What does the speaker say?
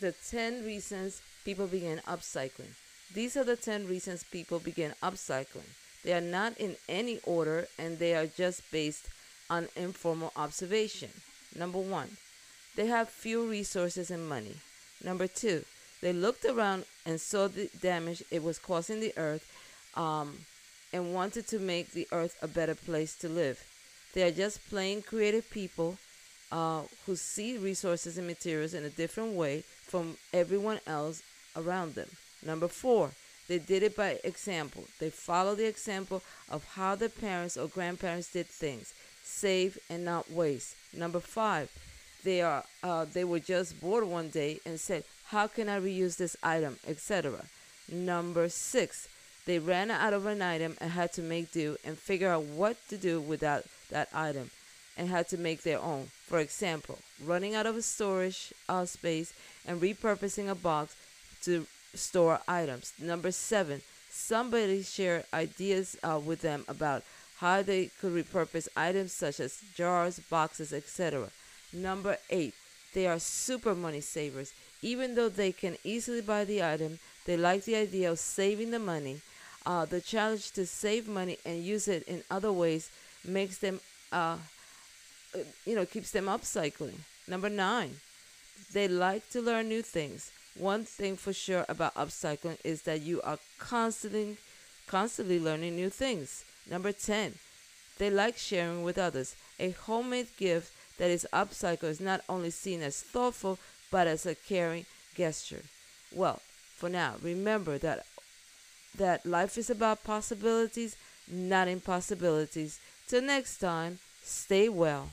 The 10 reasons people begin upcycling. These are the 10 reasons people begin upcycling. They are not in any order and they are just based on informal observation. Number one, they have few resources and money. Number two, they looked around and saw the damage it was causing the earth um, and wanted to make the earth a better place to live. They are just plain creative people uh, who see resources and materials in a different way from everyone else around them. Number four, they did it by example. They follow the example of how their parents or grandparents did things. Save and not waste. Number five, they are uh, they were just bored one day and said, "How can I reuse this item?" etc. Number six, they ran out of an item and had to make do and figure out what to do without that item and had to make their own. For example, running out of a storage uh, space and repurposing a box to store items. Number seven, somebody shared ideas uh, with them about how they could repurpose items such as jars, boxes, etc. Number eight, they are super money savers. Even though they can easily buy the item, they like the idea of saving the money. Uh, the challenge to save money and use it in other ways makes them, uh, you know, keeps them upcycling. Number nine, they like to learn new things. One thing for sure about upcycling is that you are constantly, constantly learning new things. Number 10, they like sharing with others. A homemade gift that is upcycled is not only seen as thoughtful, but as a caring gesture. Well, for now, remember that that life is about possibilities, not impossibilities. Till next time, stay well.